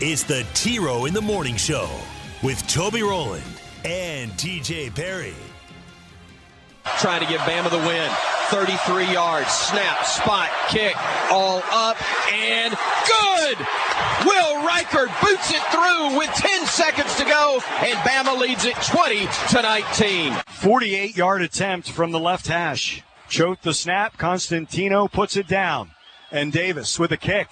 it's the T Row in the Morning Show with Toby Rowland and TJ Perry. Trying to give Bama the win. 33 yards, snap, spot, kick, all up, and good! Will Reichard boots it through with 10 seconds to go, and Bama leads it 20 to 19. 48 yard attempt from the left hash. Choked the snap. Constantino puts it down. And Davis with a kick.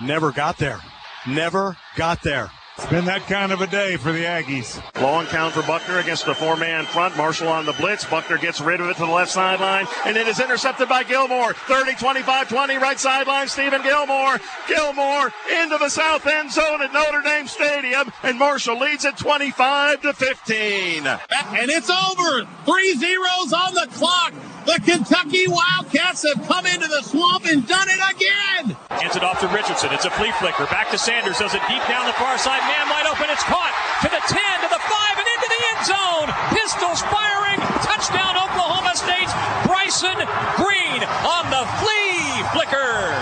Never got there. Never got there. It's been that kind of a day for the Aggies. Long count for Buchner against the four man front. Marshall on the blitz. Buchner gets rid of it to the left sideline, and it is intercepted by Gilmore. 30, 25, 20, right sideline. Steven Gilmore. Gilmore into the south end zone at Notre Dame Stadium, and Marshall leads it 25 to 15. And it's over. Three zeros on the clock. The Kentucky Wildcats have come into the swamp and done it again. Hands it off to Richardson. It's a flea flicker. Back to Sanders. Does it deep down the far side. Man wide open. It's caught to the 10, to the 5, and into the end zone. Pistols firing. Touchdown, Oklahoma State's Bryson Green on the flea flicker.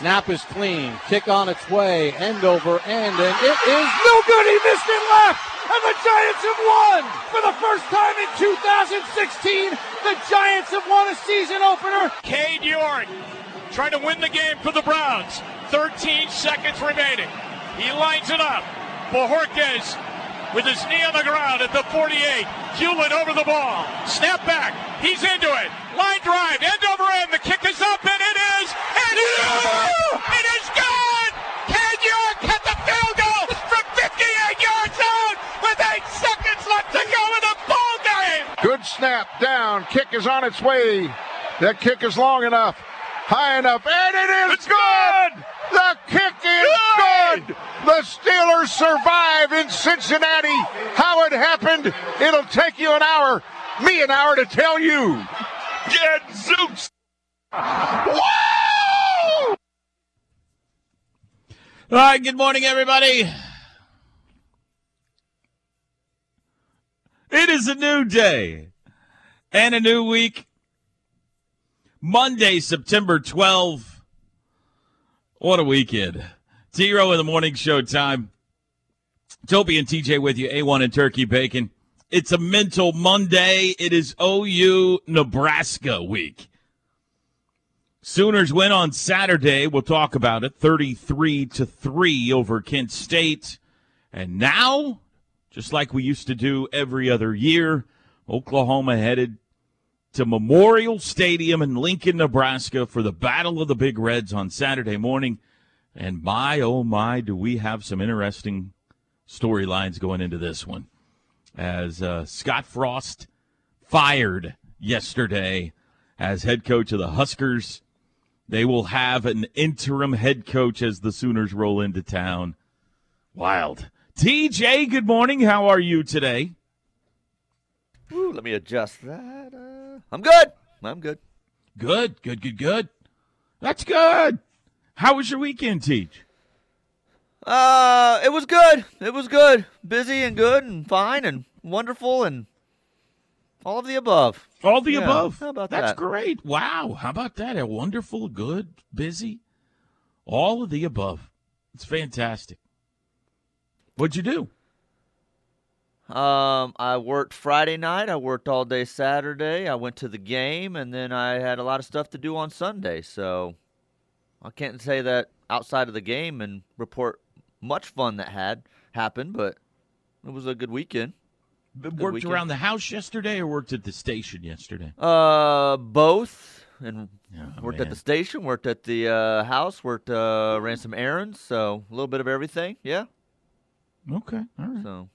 Snap is clean. Kick on its way. End over end. And it is no good. He missed it left. And the Giants have won! For the first time in 2016, the Giants have won a season opener. Cade York trying to win the game for the Browns. 13 seconds remaining. He lines it up. Bojorquez with his knee on the ground at the 48. Hughlett over the ball. Snap back. He's into it. Line drive. End over end. The kick is up and it is. And yeah! it is good! Cade York hit the field goal from 58 yards out with eight seconds left to go in the ball game. Good snap down. Kick is on its way. That kick is long enough, high enough, and it is it's good. good. The kick is good. good. The Steelers survive in Cincinnati. How it happened, it'll take you an hour, me an hour to tell you. Get Zeus. Woo! All right, good morning, everybody. It is a new day and a new week. Monday, September 12. What a weekend. Row in the morning show time. Toby and TJ with you, A1 and Turkey Bacon. It's a mental Monday. It is OU Nebraska week. Sooners win on Saturday. We'll talk about it. 33 to 3 over Kent State. And now, just like we used to do every other year, Oklahoma headed to Memorial Stadium in Lincoln, Nebraska for the Battle of the Big Reds on Saturday morning. And my, oh my, do we have some interesting storylines going into this one. As uh, Scott Frost fired yesterday as head coach of the Huskers. They will have an interim head coach as the Sooners roll into town. Wild. TJ, good morning. How are you today? Ooh, let me adjust that. Uh, I'm good. I'm good. Good, good, good, good. That's good. How was your weekend, Teach? Uh, it was good. It was good. Busy and good and fine and wonderful and all of the above. All the Yeah, above. how about That's that? great. Wow. How about that? A wonderful, good, busy. All of the above. It's fantastic. What'd you do? Um, I worked Friday night. I worked all day Saturday. I went to the game, and then I had a lot of stuff to do on Sunday. So I can't say that outside of the game and report much fun that had happened, but it was a good weekend. Worked weekend. around the house yesterday or worked at the station yesterday? Uh, both, and Oh, worked at the station, worked at the uh, house, worked uh, ran some errands, so a little bit of everything. Yeah, Okay. All right. so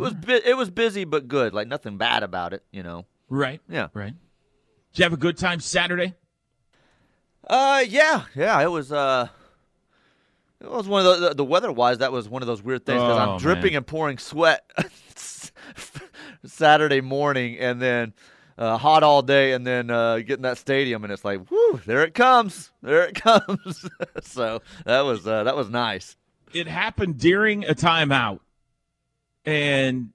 it was bu- it was busy but good, like nothing bad about it, you know. Right. Yeah. Right. Did you have a good time Saturday? Uh, yeah, yeah. It was uh, It was one of the, the weather-wise. That was one of those weird things because Oh, I'm dripping man. and pouring sweat Saturday morning, and then uh, hot all day, and then uh, get in that stadium, and it's like, whoo, there it comes, there it comes. so that was uh, that was nice. It happened during a timeout, and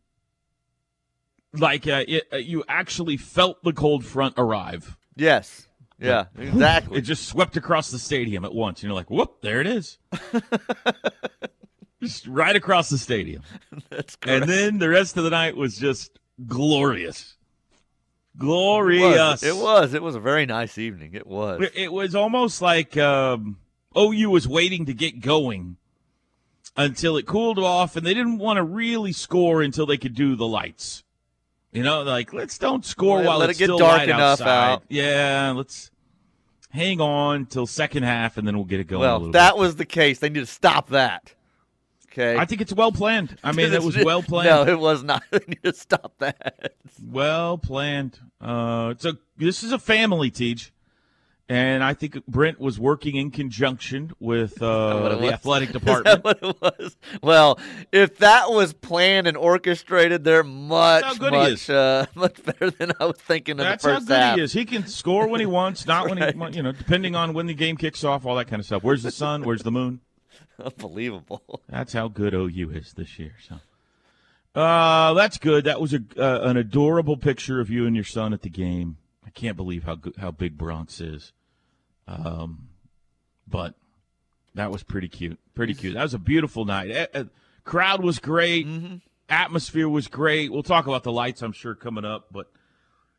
like uh, it, uh, you actually felt the cold front arrive. Yes, yeah, exactly. It just swept across the stadium at once. And you're like, whoop, there it is. just right across the stadium. That's And then the rest of the night was just glorious. It Glorious. was. It was. It was a very nice evening. It was. It- It was almost like um, OU was waiting to get going until it cooled off, and they didn't want to really score until they could do the lights. You know, like let's don't score Let- while let it's it get still dark enough outside. out. Yeah, let's hang on till second half, and then we'll get it going. well, that bit. was the case. They need to stop that. Okay. I think it's well planned. I mean, it was well planned. No, it was not. They need to stop that. Well planned. Uh, it's a this is a family teach, and I think Brent was working in conjunction with uh, the athletic department. what it was? Well, if that was planned and orchestrated, they're much, much, uh, much better than I was thinking in That's how good half. he is. He can score when he wants, not when he, you know, depending on when the game kicks off, all that kind of stuff. Where's the sun? Where's the moon? Unbelievable. That's how good OU is this year. So, uh, that's good. That was a uh, an adorable picture of you and your son at the game. Can't believe how good, how big Bronx is. Um, but that was pretty cute. Pretty cute. That was a beautiful night. Eh, eh, crowd was great. Atmosphere was great. We'll talk about the lights, I'm sure, coming up. But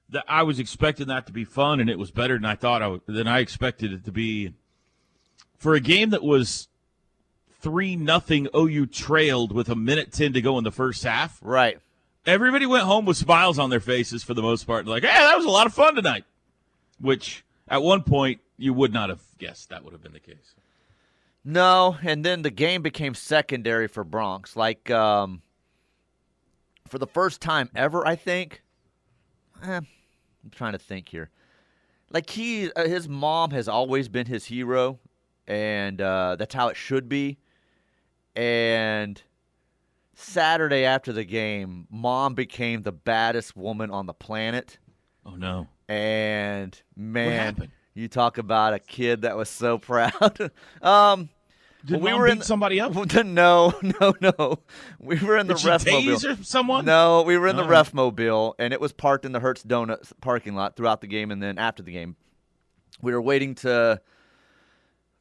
the, I was expecting that to be fun, and it was better than I thought. I, than I expected it to be. For a game that was three nothing OU trailed with a minute ten to go in the first half. Right. Everybody went home with smiles on their faces for the most part. Like, hey, that was a lot of fun tonight. Which at one point you would not have guessed that would have been the case. No, and then the game became secondary for Bronx. Like, um, for the first time ever, I think. Eh, I'm trying to think here. Like he, uh, his mom has always been his hero, and uh, that's how it should be. And Saturday after the game, mom became the baddest woman on the planet. Oh no! And man, you talk about a kid that was so proud. um, Did we were in beat somebody up? No, no, no. We were in the Did ref mobile. someone? No, we were in the Oh. ref mobile, and it was parked in the Hurts Donuts parking lot throughout the game, and then after the game, we were waiting to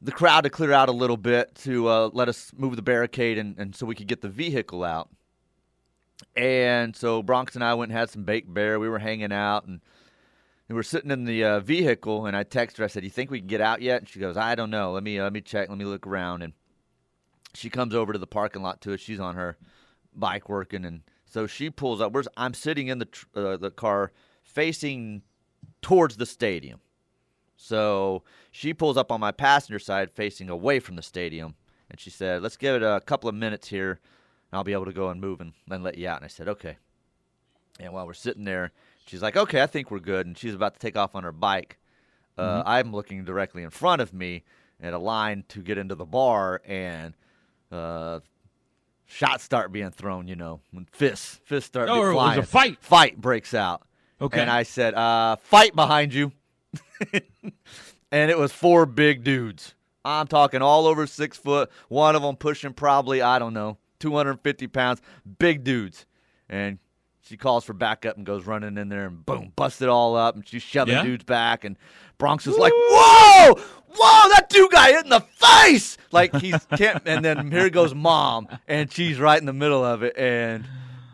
the crowd to clear out a little bit to uh, let us move the barricade, and, and so we could get the vehicle out. And so Bronx and I went and had some baked bear. We were hanging out, and we were sitting in the uh, vehicle, and I texted her. I said, "You think we can get out yet?" And she goes, "I don't know. Let me uh, let me check. Let me look around." And she comes over to the parking lot to us. She's on her bike working, and so she pulls up. Where's I'm sitting in the tr- uh, the car facing towards the stadium. So she pulls up on my passenger side, facing away from the stadium, and she said, "Let's give it a couple of minutes here, and I'll be able to go and move and then let you out." And I said, "Okay." And while we're sitting there, she's like, "Okay, I think we're good." And she's about to take off on her bike. Uh, I'm looking directly in front of me at a line to get into the bar, and uh, shots start being thrown. You know, when fists fists start Oh, it was a fight. Fight breaks out. Okay. And I said, uh, "Fight behind you." and it was four big dudes. I'm talking all over six foot. One of them pushing probably I don't know 250 pounds. Big dudes. And she calls for backup and goes running in there and boom, busts it all up. And she's shoving Yeah? dudes back. And Bronx is like, "Whoa, whoa, that dude got hit in the face!" Like he's can't. And then here goes mom, and she's right in the middle of it. And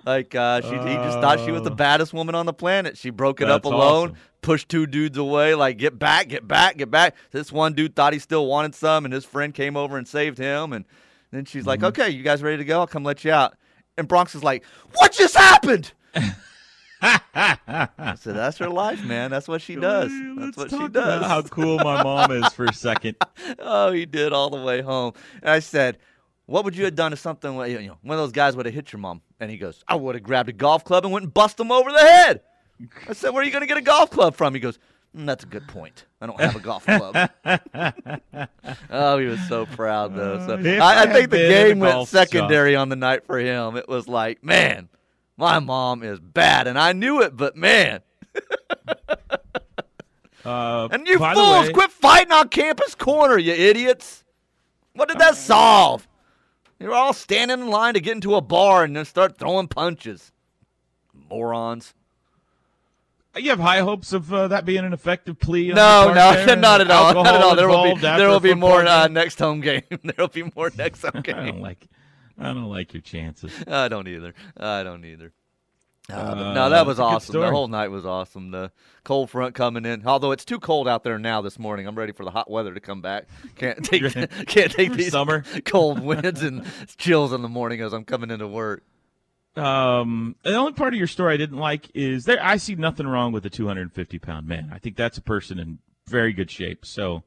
like uh, she, he just thought she was the baddest woman on the planet. She broke it up alone, awesome. pushed two dudes away, like get back, get back, get back. This one dude thought he still wanted some, and his friend came over and saved him. And then she's Mm-hmm. like, "Okay, you guys ready to go? I'll come let you out." And Bronx is like, "What just happened?" so "That's her life, man. That's what she does. That's what she does." how cool my mom is for a second. oh, he did all the way home. And I said, "What would you have done if something, you know, one of those guys would have hit your mom?" And he goes, "I would have grabbed a golf club and went and bust him over the head." I said, "Where are you going to get a golf club from?" He goes, Mm, That's a good point. I don't have a golf club. oh, he was so proud though. So I, I think the had been in game went secondary on the night for him. It was like, man, my mom is bad, and I knew it, but man, Uh, and you fools, way- quit fighting on campus corner, you idiots. What did that solve? You're all standing in line to get into a bar and then start throwing punches. Morons. You have high hopes of uh, that being an effective plea. No, no, there? not at all. Not at all. There will be there will be more uh, next home game. there will be more next home I game. don't like. I don't like your chances. I don't either. I don't either. Uh, Uh, no, that was it's a good awesome. The whole night was awesome. The cold front coming in. Although it's too cold out there now this morning. I'm ready for the hot weather to come back. Can't take can't take these summer. cold winds and chills in the morning as I'm coming into work. Um, the only part of your story I didn't like is there. I see nothing wrong with a 250 pound man. I think that's a person in very good shape. So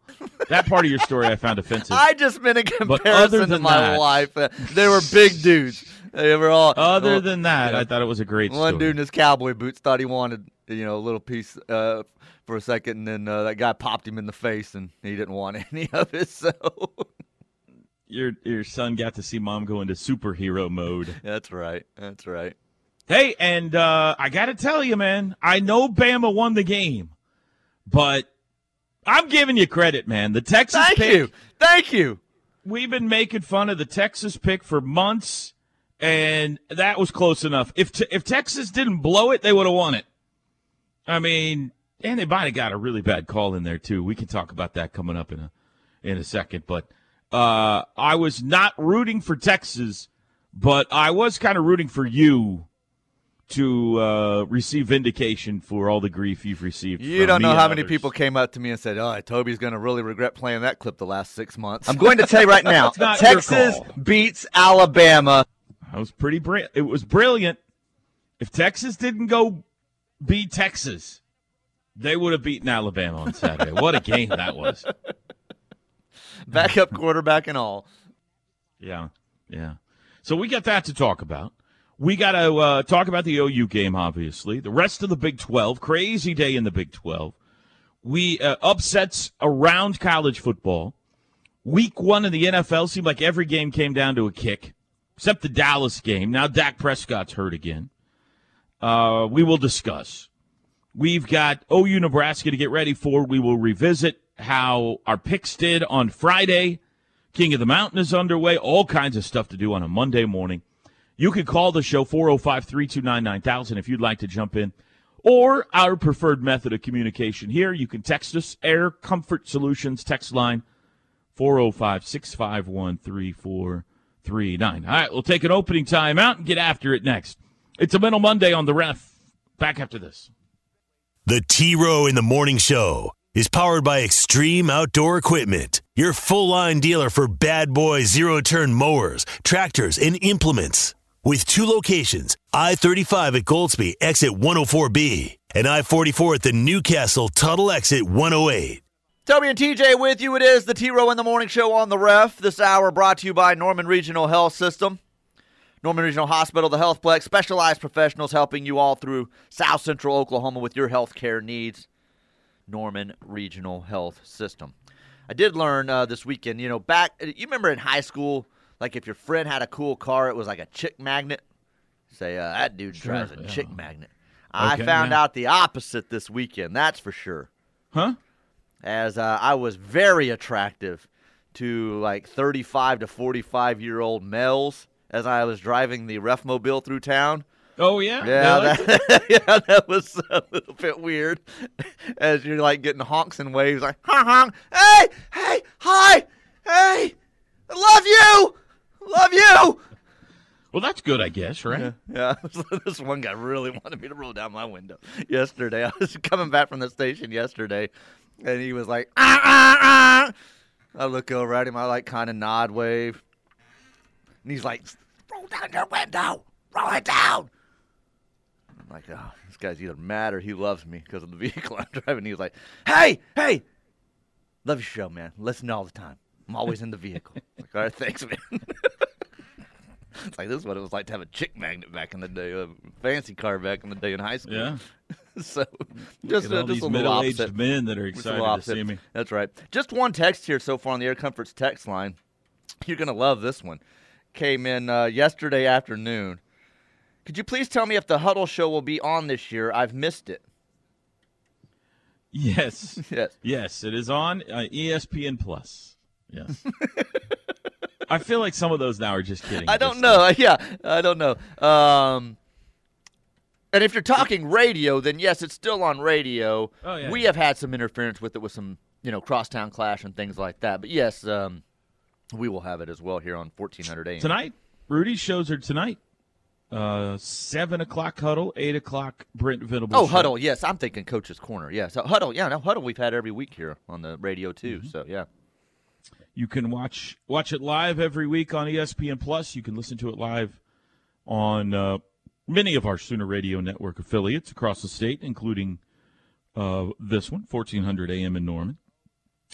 that part of your story I found offensive. I just meant But comparison other to my that- wife. Uh, they were big dudes. They were all. Other well, than that. I thought it was a great One story. dude in his cowboy boots thought he wanted, you know, a little piece uh, for a second, and then uh, that guy popped him in the face, and he didn't want any of it. So Your your son got to see mom go into superhero mode. that's right. That's right. Hey, and uh, I got to tell you, man, I know Bama won the game, but I'm giving you credit, man. The Texas Thank pick, you. Thank you. we've been making fun of the Texas pick for months, and that was close enough. If te- if Texas didn't blow it, they would have won it. I mean, and they might have got a really bad call in there too. We can talk about that coming up in a in a second. But uh, I was not rooting for Texas, but I was kind of rooting for you to uh, receive vindication for all the grief you've received. You from don't me know and how many others. people came up to me and said, "Oh, Toby's going to really regret playing that clip the last six months." I'm going to tell you right now, That's not your Texas beats Alabama. That was pretty brilliant. It was brilliant. If Texas didn't go beat Texas, they would have beaten Alabama on Saturday. what a game that was. Backup quarterback and all. Yeah, yeah. So we got that to talk about. We got to uh, talk about the OU game, obviously. The rest of the Big 12, crazy day in the Big 12. We uh, upsets around college football. Week one in the NFL seemed like every game came down to a kick, except the Dallas game. Now Dak Prescott's hurt again. Uh, we will discuss. We've got OU Nebraska to get ready for. We will revisit how our picks did on Friday. King of the Mountain is underway. All kinds of stuff to do on a Monday morning. You can call the show 405 329 9000 if you'd like to jump in. Or our preferred method of communication here, you can text us, Air Comfort Solutions text line 405 651 3439. All right, we'll take an opening time out and get after it next. It's a Mental Monday on the ref. Back after this. The T Row in the Morning Show is powered by Extreme Outdoor Equipment, your full line dealer for bad boy zero turn mowers, tractors, and implements. With two locations I 35 at Goldsby, exit 104B, and I 44 at the Newcastle Tuttle exit 108. Toby and TJ with you. It is the T Row in the Morning Show on the ref. This hour brought to you by Norman Regional Health System. Norman Regional Hospital, the Healthplex, specialized professionals helping you all through South Central Oklahoma with your health care needs. Norman Regional Health System. I did learn uh, this weekend, you know, back, you remember in high school, like if your friend had a cool car, it was like a chick magnet? Say, uh, that dude Sure, drives a yeah. chick magnet. I found yeah. out the opposite this weekend, that's for sure Huh? as uh, I was very attractive to like 35 to 45 year old males as I was driving the ref mobile through town. Oh, yeah? Yeah, that, yeah, that was a little bit weird. As you're like getting honks and waves, like honk, honk, hey, hey, hi, hey, I love you, love you. Well, that's good, I guess, right? Yeah, this one guy really wanted me to roll down my window yesterday. I was coming back from the station yesterday, and he was like, ah, ah, ah. I look over at him, I like kind of nod, wave, and he's like, roll down your window, roll it down. I'm like, oh, this guy's either mad or he loves me because of the vehicle I'm driving. He was like, hey, hey, love your show, man. Listen all the time. I'm always in the vehicle. like, all right, thanks, man. It's like this is what it was like to have a chick magnet back in the day, a fancy car back in the day in high school. Yeah. so just, uh, just a little opposite. men that are excited to see me. That's right. Just one text here so far on the Air Comforts text line. You're gonna love this one. Came in uh, yesterday afternoon. Could you please tell me if the Huddle Show will be on this year? I've missed it. Yes. Yes. Yes, it is on uh, ESPN Plus. Yes. I feel like some of those now are just kidding. I don't know. Yeah, I don't know. Um, and if you're talking radio, then yes, it's still on radio. Oh, yeah, we yeah. have had some interference with it with some, you know, crosstown clash and things like that. But yes, um, we will have it as well here on 1400 AM. Tonight, Rudy's shows are tonight. Uh, seven o'clock huddle, eight o'clock Brent Venables. Oh, show. Huddle. Yes, I'm thinking Coach's Corner. Yeah, so Huddle. Yeah, no, Huddle we've had every week here on the radio too. Mm-hmm. So yeah. You can watch watch it live every week on ESPN Plus. You can listen to it live on uh, many of our Sooner Radio Network affiliates across the state, including uh, this one, 1400 AM in Norman.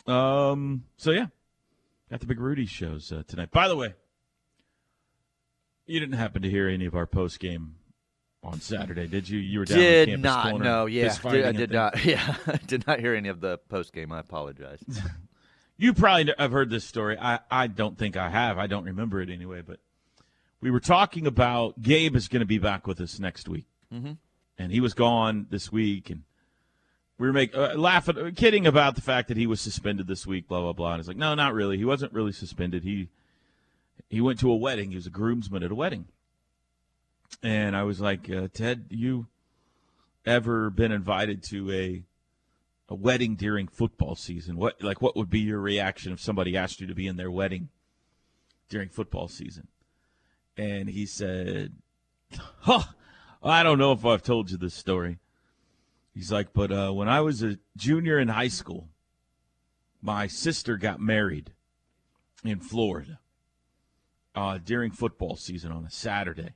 Um, so yeah, got the Big Rudy shows uh, tonight. By the way, you didn't happen to hear any of our post game on Saturday, did you? You were down Did Campus not. Corner, No. Yeah. Did, I did not. Yeah. I did not hear any of the post game. I apologize. You probably have heard this story. I, I don't think I have. I don't remember it anyway. But we were talking about Gabe is going to be back with us next week, Mhm. and he was gone this week, and we were making uh, laughing, uh, kidding about the fact that he was suspended this week. Blah blah blah. And it's like, no, not really. He wasn't really suspended. He he went to a wedding. He was a groomsman at a wedding, and I was like, uh, Ted, you ever been invited to a a wedding during football season? What like what would be your reaction if somebody asked you to be in their wedding during football season? And he said, "Huh, I don't know if I've told you this story." He's like, "But uh, when I was a junior in high school, my sister got married in Florida uh, during football season on a Saturday."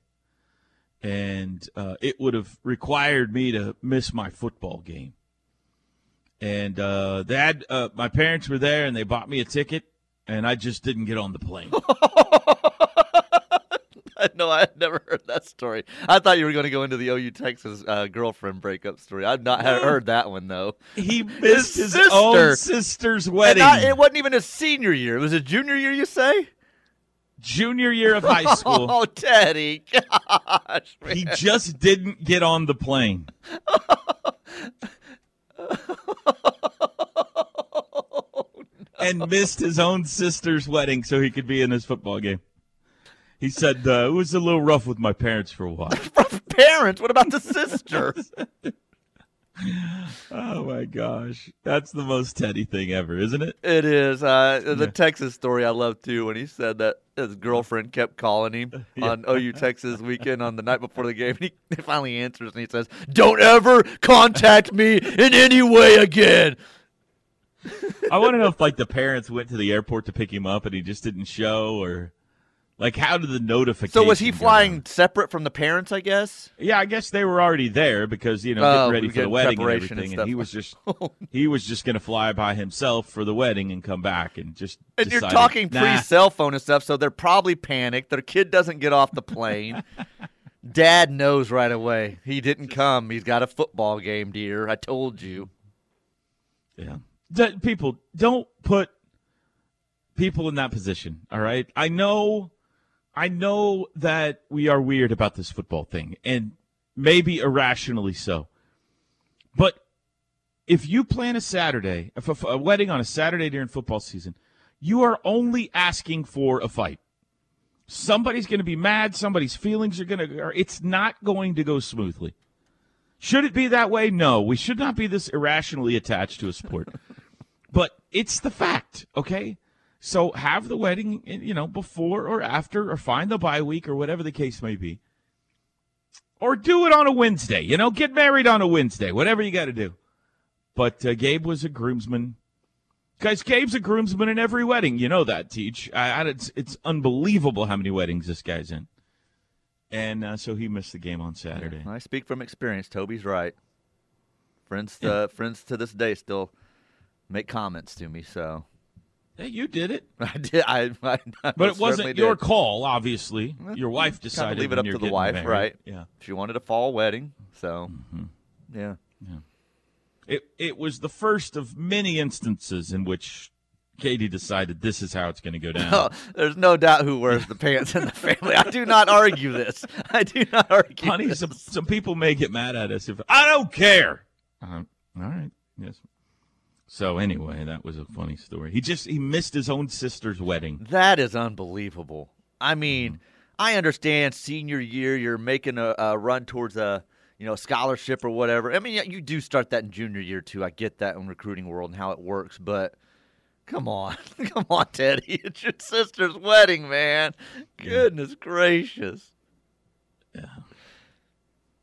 And uh, it would have required me to miss my football game and uh, they had uh, my parents were there and they bought me a ticket and i just didn't get on the plane no, I had never heard that story. I thought you were going to go into the OU Texas uh, girlfriend breakup story. I've not had heard that one though. he missed his, own sister's wedding it wasn't even a senior year. It was a junior year. You say? junior year of high school Oh, Teddy! Gosh, he just didn't get on the plane and missed his own sister's wedding so he could be in his football game he said uh, it was a little rough with my parents for a while rough parents. What about the sister? oh my gosh that's the most teddy thing ever isn't it It is. Uh, the Yeah. Texas story I love too when he said that his girlfriend kept calling him Yeah. on OU Texas weekend on the night before the game. And he finally answers and he says, Don't ever contact me in any way again. I want to know if like the parents went to the airport to pick him up and he just didn't show, or like how did the notification? So was he flying separate from the parents, I guess? Yeah, I guess they were already there because you know Oh, getting ready for the wedding and preparation and everything, and, oh, he was just he was just going to fly by himself for the wedding and come back and just. And you're talking nah. pre cell phone and stuff, so they're probably panicked. Their kid doesn't get off the plane. Dad knows right away. He didn't come. He's got a football game, dear. I told you. Yeah. D- people don't put people in that position. All right. I know, I know that we are weird about this football thing, and maybe irrationally so. But if you plan a Saturday, if a, a wedding on a Saturday during football season, you are only asking for a fight. Somebody's going to be mad. Somebody's feelings are going to. It's not going to go smoothly. Should it be that way? No. We should not be this irrationally attached to a sport. but it's the fact, okay? So have the wedding, you know, before or after, or find the bye week, or whatever the case may be. Or do it on a Wednesday, you know, get married on a Wednesday, whatever you got to do. But uh, Gabe was a groomsman. Guys, Gabe's a groomsman in every wedding. You know that, Teach. I, I, it's, it's unbelievable how many weddings this guy's in. And uh, so he missed the game on Saturday. I speak from experience. Toby's right. Friends, uh, friends to this day still make comments to me. So Hey, you did it. I did. I, I, I But it wasn't your did. call, obviously. Your wife decided. leave it up to the wife, married. right? Yeah. She wanted a fall wedding, so yeah. yeah. It it was the first of many instances in which Katie decided this is how it's going to go down. Oh, there's no doubt who wears the pants in the family. I do not argue this. I do not argue. Honey, this. some some people may get mad at us if I don't care. Uh, all right, yes. So anyway, that was a funny story. He just he missed his own sister's wedding. That is unbelievable. I Mm-hmm. mean, I understand senior year, you're making a, a run towards a you know scholarship or whatever. I mean, yeah, you do start that in junior year too. I get that in recruiting world and how it works, but come on, come on, Teddy, it's your sister's wedding, man. Goodness gracious. Yeah.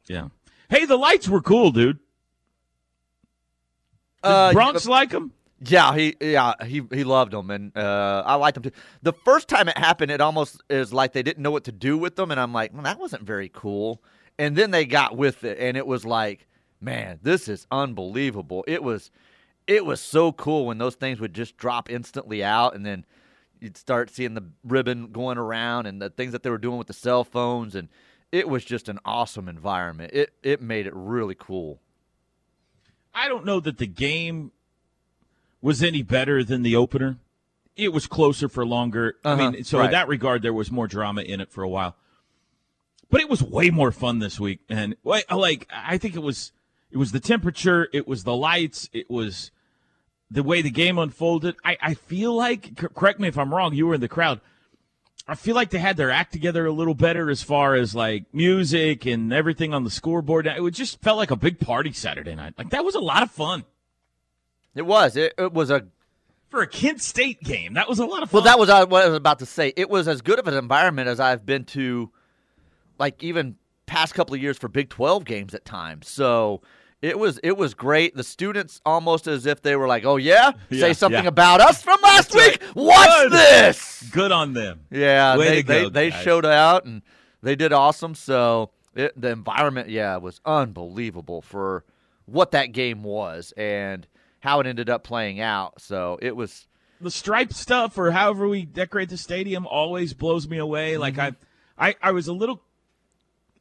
Yeah. Hey, the lights were cool, dude. Uh, Bronx like them? Yeah, he yeah he he loved them, and uh, I liked them too. The first time it happened, it almost is like they didn't know what to do with them, and I'm like, well, that wasn't very cool. And then they got with it, and it was like, man, this is unbelievable. It was, it was so cool when those things would just drop instantly out, and then you'd start seeing the ribbon going around and the things that they were doing with the cell phones, and it was just an awesome environment. It it made it really cool. I don't know that the game was any better than the opener. It was closer for longer. I Uh-huh, mean, so in that regard, there was more drama in it for a while. But it was way more fun this week, and like I think it was. It was the temperature. It was the lights. It was the way the game unfolded. I, I feel like, correct me if I'm wrong. You were in the crowd. I feel like they had their act together a little better as far as like music and everything on the scoreboard. It just felt like a big party Saturday night. Like that was a lot of fun. It was. It, it was a for a Kent State game. That was a lot of fun. Well, that was uh, what I was about to say. It was as good of an environment as I've been to, like even past couple of years for Big Twelve games at times. So it was it was great. The students almost as if they were like, "Oh yeah, Yeah, say something yeah. about us from last That's week. right. What's Good. this?" Good on them. Yeah, Way they to go, they, they showed out and they did awesome. So it, the environment, yeah, was unbelievable for what that game was and how it ended up playing out. So it was the stripe stuff or however we decorate the stadium always blows me away. Like Mm-hmm. I, I, I was a little,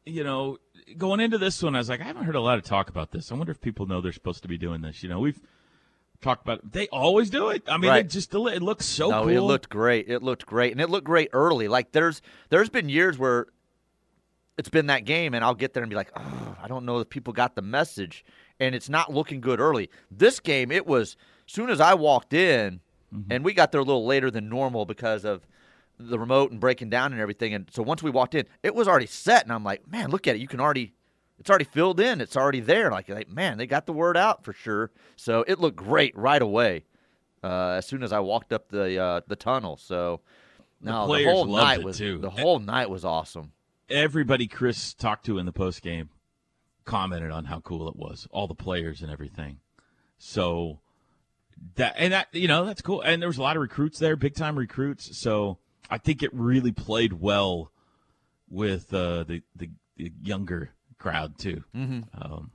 you know, going into this one, I was like, I haven't heard a lot of talk about this. I wonder if people know they're supposed to be doing this. You know, we've talked about it. They always do it. I mean, Right. it just it looks so no, cool. it looked great. It looked great, and it looked great early. Like there's there's been years where it's been that game, and I'll get there and be like, oh, I don't know if people got the message, and it's not looking good early. This game, it was as soon as I walked in, Mm-hmm. and we got there a little later than normal because of the remote and breaking down and everything. And so once we walked in, it was already set, and I'm like, man, look at it. You can already. It's already filled in. It's already there. Like, like, man, they got the word out for sure. So it looked great right away uh, as soon as I walked up the uh, the tunnel. So The no, the, players whole night was too. the whole night was awesome. Everybody Chris talked to in the post game commented on how cool it was, all the players and everything. So that and that you know that's cool. And there was a lot of recruits there, big time recruits. So I think it really played well with uh, the, the the younger crowd too. Mhm. Um,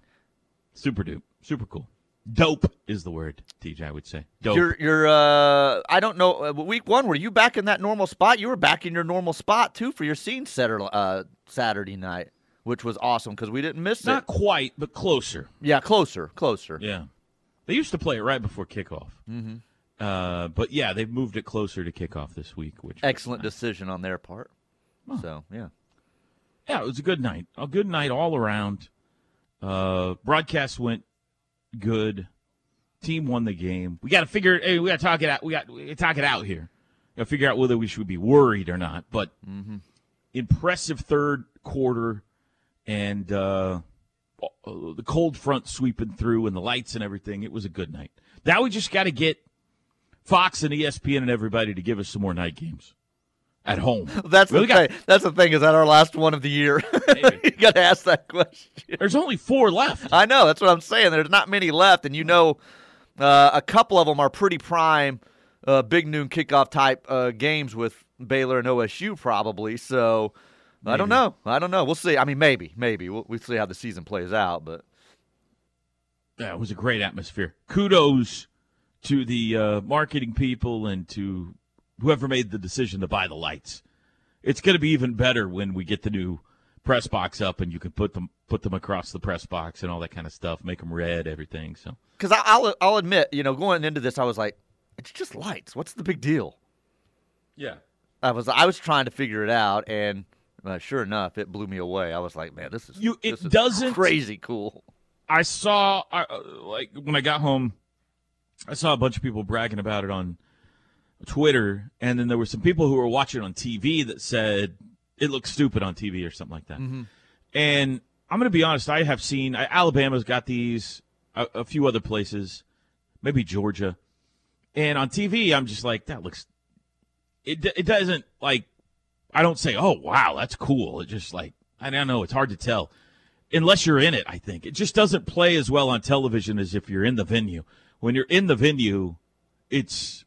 super dupe, super cool. Dope is the word. TJ I would say dope. You're you're uh, I don't know. Uh, week one, were you back in that normal spot? You were back in your normal spot too for your scene setter uh, Saturday night, which was awesome because we didn't miss Not it. Not quite, but closer. Yeah, closer, closer. Yeah, they used to play it right before kickoff. Mhm. Uh, but yeah, they've moved it closer to kickoff this week, which Excellent nice. decision on their part. So yeah. Yeah, it was a good night. A good night all around. Uh, broadcast went good. Team won the game. We got to figure. Hey, we got to talk it out. We got to talk it out here. Got to figure out whether we should be worried or not. But mm-hmm. impressive third quarter, and uh, the cold front sweeping through, and the lights and everything. It was a good night. Now we just got to get Fox and ESPN and everybody to give us some more night games at home. That's We the got- thing. That's the thing. Is that our last one of the year? you got to ask that question. There's only four left. I know. That's what I'm saying. There's not many left, and you know, uh, a couple of them are pretty prime, uh, big noon kickoff type uh, games with Baylor and OSU probably. So I don't know. I don't know. We'll see. I mean, maybe, maybe we'll, we'll see how the season plays out. But Yeah, was a great atmosphere. Kudos to the uh, marketing people and to whoever made the decision to buy the lights. It's going to be even better when we get the new press box up and you can put them put them across the press box and all that kind of stuff, make them red, everything. So Because I'll I'll admit, you know, going into this, I was like, it's just lights. What's the big deal? yeah, I was I was trying to figure it out, and uh, sure enough, it blew me away. I was like, man, this is You- it this is doesn't- crazy cool. I saw I, uh, like when I got home, I saw a bunch of people bragging about it on Twitter, and then there were some people who were watching on TV that said it looks stupid on TV or something like that. Mm-hmm. And I'm going to be honest, I have seen I, Alabama's got these, a, a few other places, maybe Georgia, and on TV, I'm just like that looks. It it doesn't like. I don't say, oh wow, that's cool. It just like I don't know. It's hard to tell unless you're in it, I think. It just doesn't play as well on television as if you're in the venue. When you're in the venue, it's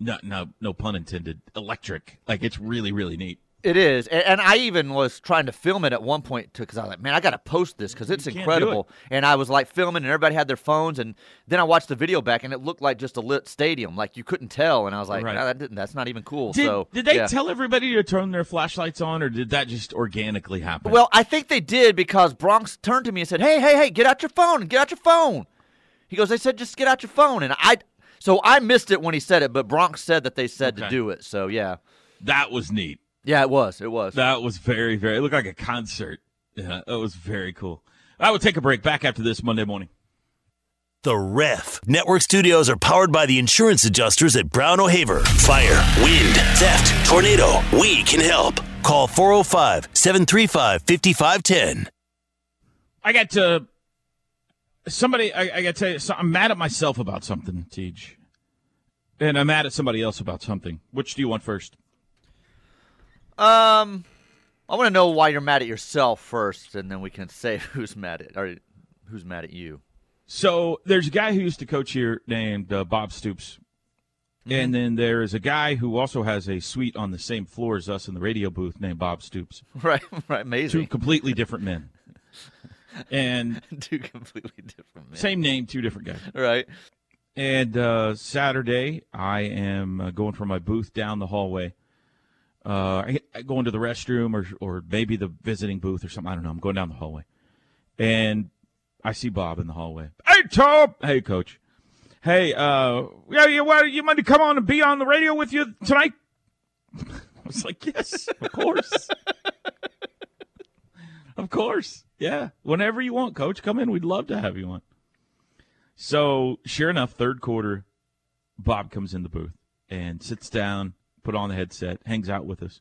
no no no pun intended, electric. Like it's really really neat. It is, and, and I even was trying to film it at one point because I was like, "Man, I got to post this because it's incredible." And I was like filming, and everybody had their phones, and then I watched the video back, and it looked like just a lit stadium, like you couldn't tell. And I was like, Right. "Nah, that didn't, "That's not even cool." Did, so did they yeah. tell everybody to turn their flashlights on, or did that just organically happen? Well, I think they did because Bronx turned to me and said, "Hey, hey, hey, get out your phone! Get out your phone!" He goes, "They said just get out your phone," and I, so I missed it when he said it, but Bronx said that they said to do it. So yeah, that was neat. yeah, it was, it was. That was very very. It looked like a concert. Yeah, it was very cool. I will take a break. Back after this Monday morning. The Ref. Network studios are powered by the insurance adjusters at Brown O'Haver. Fire, wind, theft, tornado. We can help. Call 405 735 5510. I got to somebody. I, I got to tell you, so I'm mad at myself about something, Teach, and I'm mad at somebody else about something. Which do you want first? Um, I want to know why you're mad at yourself first, and then we can say who's mad at or who's mad at you. So there's a guy who used to coach here named uh, Bob Stoops, and then there is a guy who also has a suite on the same floor as us in the radio booth named Bob Stoops. Right, right, amazing. Two completely different men, and Two completely different men. same name, two different guys. Right. And uh, Saturday, I am uh, going from my booth down the hallway. Uh, I, I go into the restroom or or maybe the visiting booth or something. I don't know. I'm going down the hallway, and I see Bob in the hallway. Hey, Tom. Hey, Coach. Hey, uh, yeah, you well, you mind to come on and be on the radio with you tonight? I was like, yes, of course, of course, yeah. Whenever you want, Coach, come in. We'd love to have you on. So, sure enough, third quarter, Bob comes in the booth and sits down, put on the headset, hangs out with us.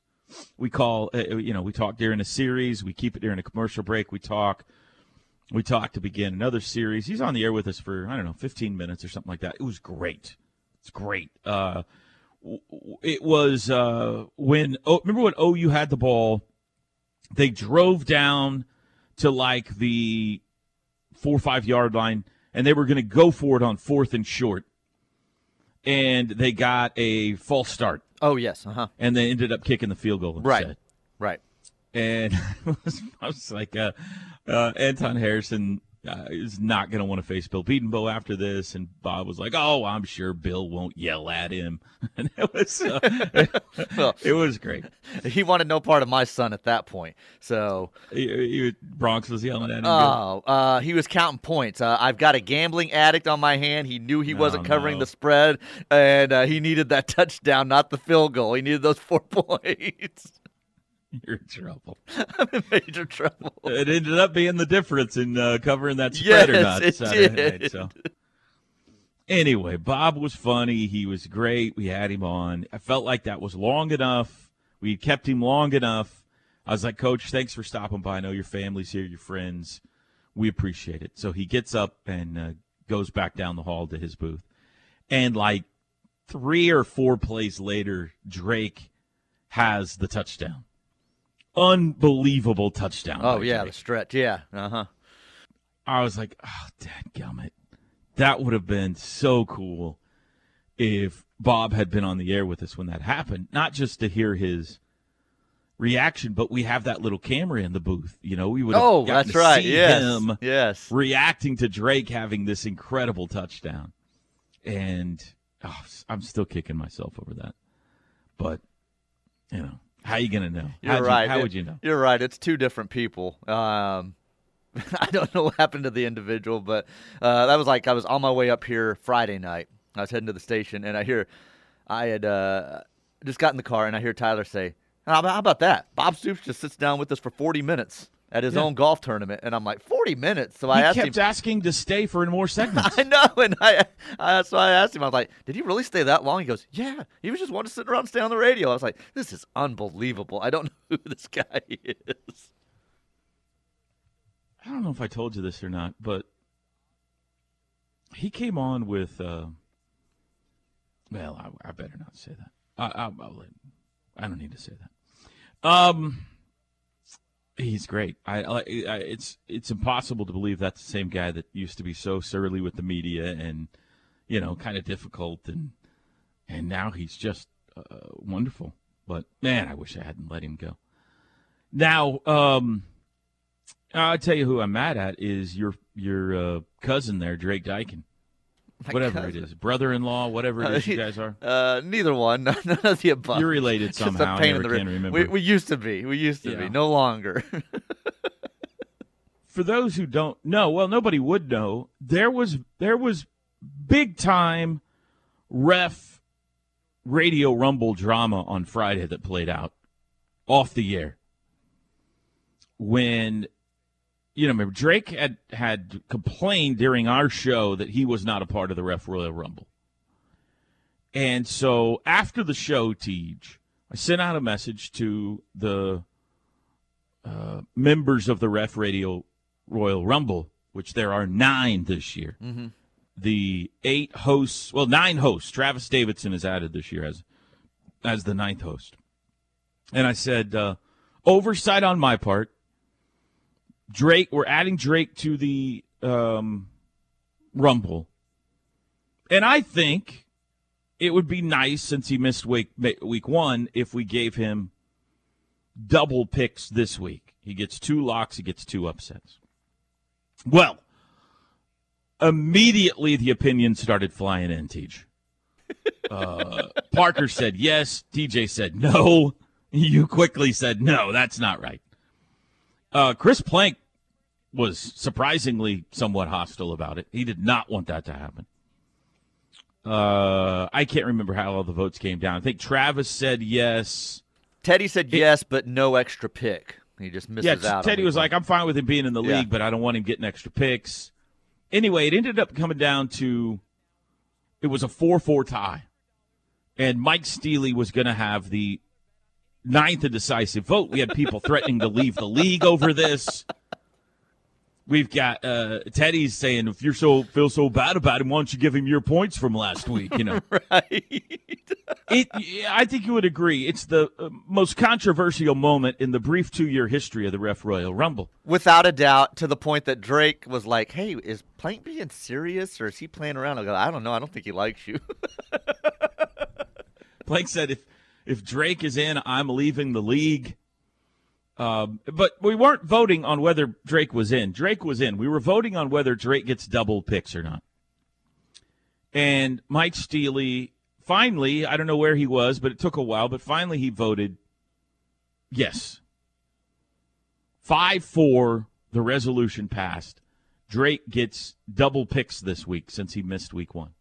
We call, uh, you know, we talk during a series. We keep it during a commercial break. We talk. We talk to begin another series. He's on the air with us for I don't know, 15 minutes or something like that. It was great. It's great. Uh, it was uh, when oh, remember when OU had the ball. They drove down to like the four or five yard line, and they were going to go for it on fourth and short, and they got a false start, Oh yes. Uh huh. and they ended up kicking the field goal instead. Right. Right. And I was, I was like, uh, uh, Anton Harrison uh, is not going to want to face Bill Bedenbaugh after this. And Bob was like, oh, I'm sure Bill won't yell at him. And it was, uh, Well- it was great. He wanted no part of my son at that point. So He, he- Bronx was yelling at him. Oh, uh, he was counting points. Uh, I've got a gambling addict on my hand. He knew he wasn't covering no. the spread, and uh, he needed that touchdown, not the field goal. He needed those four points. You're in trouble. I'm in major trouble. It ended up being the difference in uh, covering that spread or Yes, not. it Saturday did. Night, so. Anyway, Bob was funny. He was great. We had him on. I felt like that was long enough. We kept him long enough. I was like, Coach, thanks for stopping by. I know your family's here, your friends. We appreciate it. So he gets up and uh, goes back down the hall to his booth. And like three or four plays later, Drake has the touchdown. Unbelievable touchdown. Oh yeah, Drake. the stretch. Yeah. Uh huh. I was like, oh, dadgummit. That would have been so cool if Bob had been on the air with us when that happened. Not just to hear his reaction, but we have that little camera in the booth. You know, we would have Oh, that's to right. see Yes. him Yes. reacting to Drake having this incredible touchdown. and oh, I'm still kicking myself over that. But you know, how are you gonna know? You're How'd right. You, how It- would you know? You're right. It's two different people. Um, I don't know what happened to the individual, but uh, that was like I was on my way up here Friday night. I was heading to the station, and I hear I had uh, just got in the car, and I hear Tyler say, how about that? Bob Stoops just sits down with us for 40 minutes at his Yeah. own golf tournament," and I'm like, "40 minutes?" So I he asked kept him. asking to stay for more segments. I know, and I, I so I asked him. I was like, "Did he really stay that long?" He goes, "Yeah, he was just wanting to sit around and stay on the radio." I was like, "This is unbelievable. I don't know who this guy is." I don't know if I told you this or not, but he came on with. Uh, well, I, I better not say that. I, I, I don't need to say that. Um, he's great. I, I, I, it's it's impossible to believe that's the same guy that used to be so surly with the media and you know kind of difficult and and now he's just uh, wonderful. But man, I wish I hadn't let him go. Now, um, I'll tell you who I'm mad at is your your uh, cousin there, Drake Dykin. My Whatever it cousin. is, brother-in-law, whatever it is you guys are. Uh, neither one. None of the above. You're related somehow. Pain in the can remember. We, we used to be. We used to Yeah. be. No longer. For those who don't know, well, nobody would know. There was there was big time ref radio rumble drama on Friday that played out off the air when you know remember Drake had had complained during our show that he was not a part of the Ref Royal Rumble. And so after the show, Tej, I sent out a message to the uh, members of the Ref Radio Royal Rumble, which there are nine this year. mm-hmm. The eight hosts, well, nine hosts. Travis Davidson is added this year as as the ninth host. And I said, uh, oversight on my part. Drake, we're adding Drake to the um, Rumble. And I think it would be nice since he missed week week one if we gave him double picks this week. He gets two locks, he gets two upsets. Well, immediately the opinions started flying in, Teach. Uh, Parker said yes. TJ said no. You quickly said no. That's not right. Uh, Chris Plank was surprisingly somewhat hostile about it. He did not want that to happen. Uh, I can't remember how all the votes came down. I think Travis said yes. Teddy said yes, but no extra pick. He just misses yeah, out. Teddy was like, I'm fine with him being in the Yeah. league, but I don't want him getting extra picks. Anyway, it ended up coming down to it was a 4 4 tie. And Mike Steely was going to have the ninth and decisive vote. We had people threatening to leave the league over this. We've got uh, Teddy's saying, if you're so feel so bad about him, why don't you give him your points from last week? You know, right. it, I think you would agree. It's the uh, most controversial moment in the brief two-year history of the Ref Royal Rumble. Without a doubt, to the point that Drake was like, "Hey, is Plank being serious or is he playing around?" I go, "I don't know. I don't think he likes you." Plank said, if if Drake is in, I'm leaving the league. Um, but we weren't voting on whether Drake was in. Drake was in. We were voting on whether Drake gets double picks or not. And Mike Steely, finally, I don't know where he was, but it took a while, but finally he voted yes. 5 4, the resolution passed. Drake gets double picks this week since he missed week one.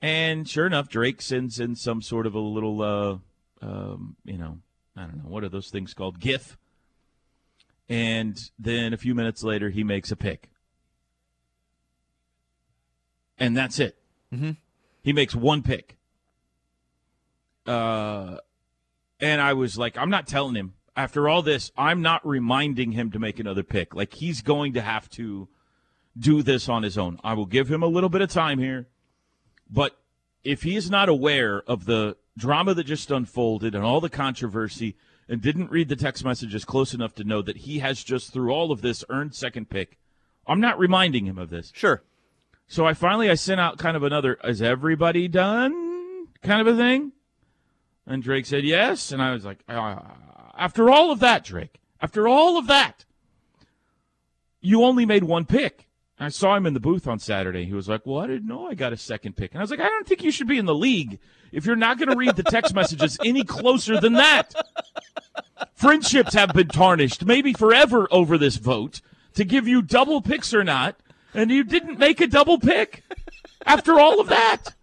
And sure enough, Drake sends in some sort of a little, uh, um, you know, I don't know, what are those things called? GIF. And then a few minutes later, he makes a pick. And that's it. Mm-hmm. He makes one pick. Uh, and I was like, I'm not telling him. After all this, I'm not reminding him to make another pick. Like, he's going to have to do this on his own. I will give him a little bit of time here. But if he is not aware of the drama that just unfolded and all the controversy and didn't read the text messages close enough to know that he has just through all of this earned second pick, I'm not reminding him of this. Sure. So I finally I sent out kind of another is everybody done kind of a thing. And Drake said yes, and I was like uh, after all of that, Drake, after all of that, you only made one pick. I saw him in the booth on Saturday. He was like, "Well, I didn't know I got a second pick," and I was like, "I don't think you should be in the league if you're not going to read the text messages any closer than that." Friendships have been tarnished, maybe forever, over this vote to give you double picks or not, and you didn't make a double pick after all of that.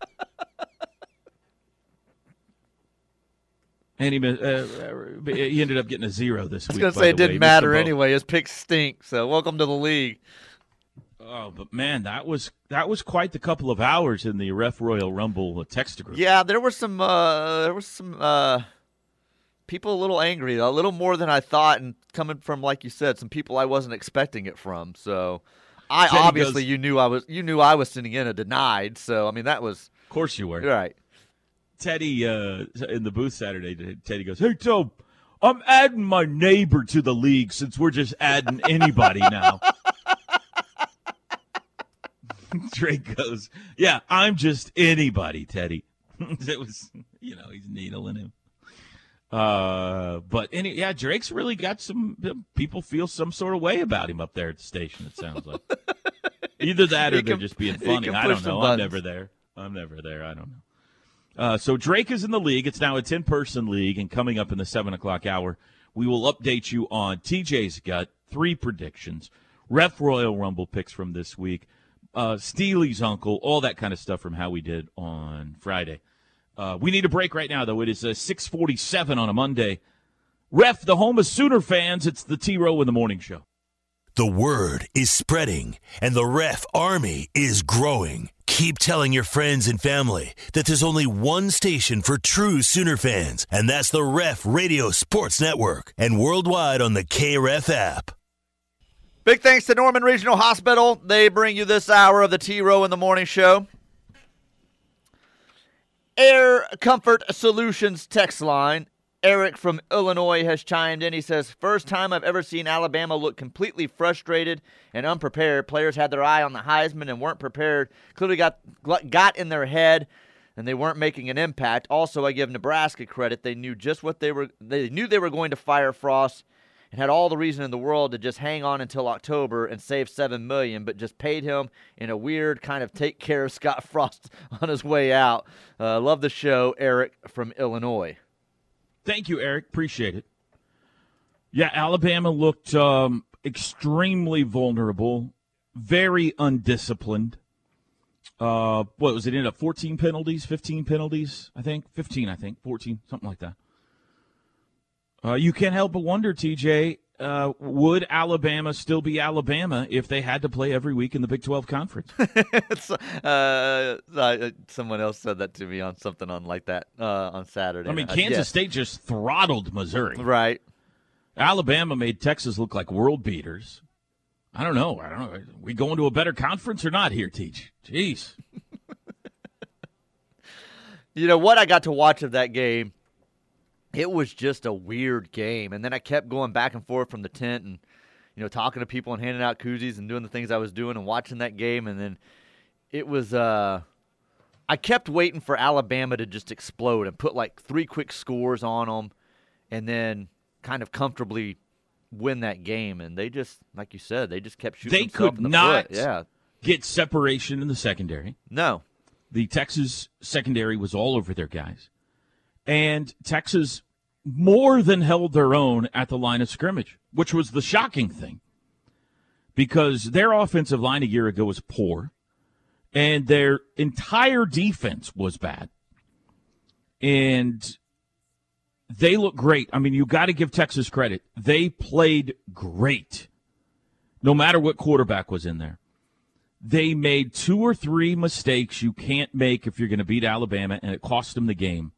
And he, uh, he ended up getting a zero this week. I was going to say it didn't Missed matter anyway. His picks stink. So welcome to the league. Oh, but man, that was that was quite the couple of hours in the Ref Royal Rumble text group. Yeah, there were some uh, there was some uh, people a little angry, a little more than I thought, and coming from like you said, some people I wasn't expecting it from. So, I obviously goes- you knew I was you knew I was sending in a denied. So I mean that was Of course you were. right. Teddy uh, in the booth Saturday. Teddy goes, "Hey Tom, I'm adding my neighbor to the league since we're just adding anybody now." Drake goes, "Yeah, I'm just anybody, Teddy." it was, you know, he's needling him. Uh, but any, yeah, Drake's really got some people feel some sort of way about him up there at the station. It sounds like either that or He they're just being funny. I don't know. I'm never there. I'm never there. I don't know. Uh, so Drake is in the league. It's now a 10 person league, and coming up in the 7 o'clock hour, we will update you on TJ's gut, three predictions, Ref Royal Rumble picks from this week, uh, Steely's uncle, all that kind of stuff from how we did on Friday. Uh, we need a break right now, though. It is uh, 647 on a Monday. Ref, the home of Sooner fans, it's the T Row in the Morning Show. The word is spreading, and the ref army is growing. Keep telling your friends and family that there's only one station for true Sooner fans, and that's the Ref Radio Sports Network, and worldwide on the KRF app. Big thanks to Norman Regional Hospital. They bring you this hour of the T Row in the Morning Show. Air Comfort Solutions text line. Eric from Illinois has chimed in. He says, First time I've ever seen Alabama look completely frustrated and unprepared. Players had their eye on the Heisman and weren't prepared. Clearly got, got in their head and they weren't making an impact. Also, I give Nebraska credit. They knew just what they were they knew they were going to fire Frost and had all the reason in the world to just hang on until October and save seven million, but just paid him in a weird kind of take care of Scott Frost on his way out. Uh, love the show, Eric from Illinois. Thank you, Eric. Appreciate it. Yeah, Alabama looked um, extremely vulnerable, very undisciplined. Uh, what was it? Ended up 14 penalties, 15 penalties, I think. 15, I think. 14, something like that. Uh, you can't help but wonder, TJ, uh, would Alabama still be Alabama if they had to play every week in the Big 12 Conference? Uh, uh, someone else said that to me on something on like that uh, on Saturday. I mean, Uh, Kansas. State just throttled Missouri. Right. Alabama made Texas look like world beaters. I don't know. I don't know. Are we going to a better conference or not here, Teach? Jeez. You know what I got to watch of that game? It was just a weird game, and then I kept going back and forth from the tent and you know talking to people and handing out koozies and doing the things I was doing and watching that game, and then it was. uh I kept waiting for Alabama to just explode and put like three quick scores on them, and then kind of comfortably win that game. And they just, like you said, they just kept shooting. They could in the not foot. Yeah. get separation in the secondary. No. The Texas secondary was all over their guys. And Texas more than held their own at the line of scrimmage, which was the shocking thing. Because their offensive line a year ago was poor, and their entire defense was bad. And they look great. I mean, you got to give Texas credit. They played great, no matter what quarterback was in there. They made two or three mistakes you can't make if you're going to beat Alabama, and it cost them the game.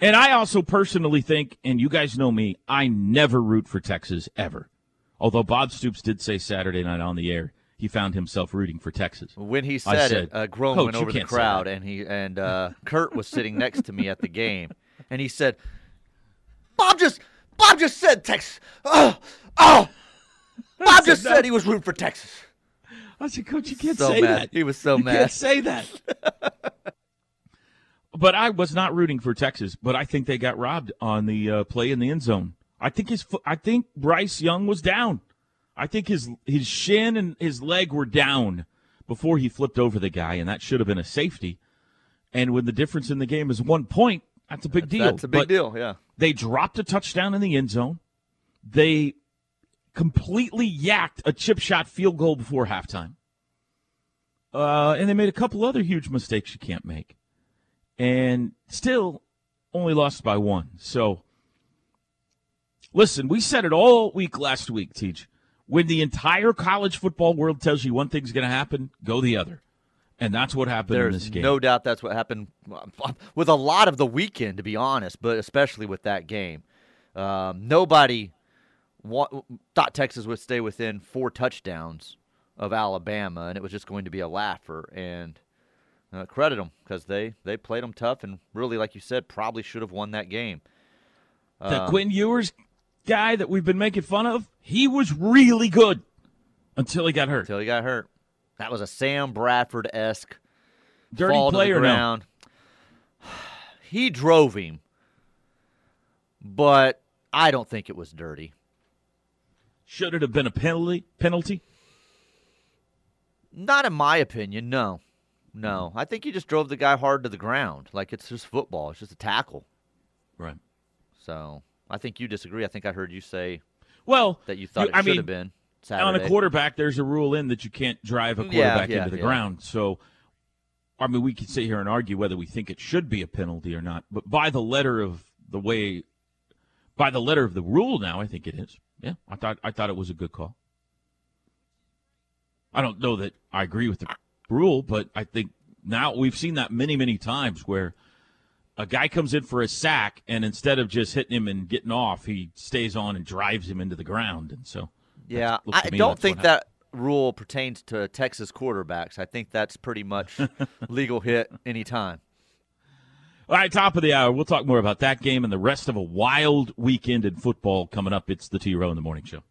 And I also personally think, and you guys know me, I never root for Texas ever. Although Bob Stoops did say Saturday night on the air he found himself rooting for Texas. When he I said, it, a groan went over the crowd, and he and uh, Kurt was sitting next to me at the game, and he said, "Bob just Bob just said Texas. Oh, oh, Bob just said he was rooting for Texas." I said, Coach, you can't So say mad. that. He was so you mad. You can't say that. but I was not rooting for Texas, but I think they got robbed on the uh, play in the end zone. I think his, I think Bryce Young was down. I think his his shin and his leg were down before he flipped over the guy, and that should have been a safety. And when the difference in the game is one point, that's a big deal. That's a big But deal, yeah. They dropped a touchdown in the end zone. They completely yacked a chip shot field goal before halftime. Uh, and they made a couple other huge mistakes you can't make. And still only lost by one. So, listen, we said it all week last week, Teach. When the entire college football world tells you one thing's going to happen, go the other. And that's what happened in this There's game. no doubt that's what happened with a lot of the weekend, to be honest, but especially with that game. Um, nobody wa- thought Texas would stay within four touchdowns of Alabama, and it was just going to be a laugher. And uh, credit them because they they played them tough and really, like you said, probably should have won that game. the Um, Quinn Ewers guy that we've been making fun of, he was really good until he got hurt. Until he got hurt. That was a Sam Bradford esque Dirty fall play to the no? He drove him, but I don't think it was dirty. Should it have been a penalty? Penalty? Not in my opinion, no. No. Mm-hmm. I think he just drove the guy hard to the ground. Like it's just football. It's just a tackle. Right. So I think you disagree. I think I heard you say Well, that you thought you- it I should mean, have been. on a quarterback, there's a rule in that you can't drive a Yeah, quarterback yeah, into the yeah. ground. So, I mean, we could sit here and argue whether we think it should be a penalty or not. But by the letter of the way, by the letter of the rule, now I think it is. Yeah, I thought I thought it was a good call. I don't know that I agree with the rule, but I think now we've seen that many, many times where a guy comes in for a sack, and instead of just hitting him and getting off, he stays on and drives him into the ground. And so, Yeah, I don't think that rule pertains to Texas quarterbacks. I think that's pretty much legal hit anytime. All right, top of the hour. We'll talk more about that game and the rest of a wild weekend in football coming up. It's the T Row in the Morning Show.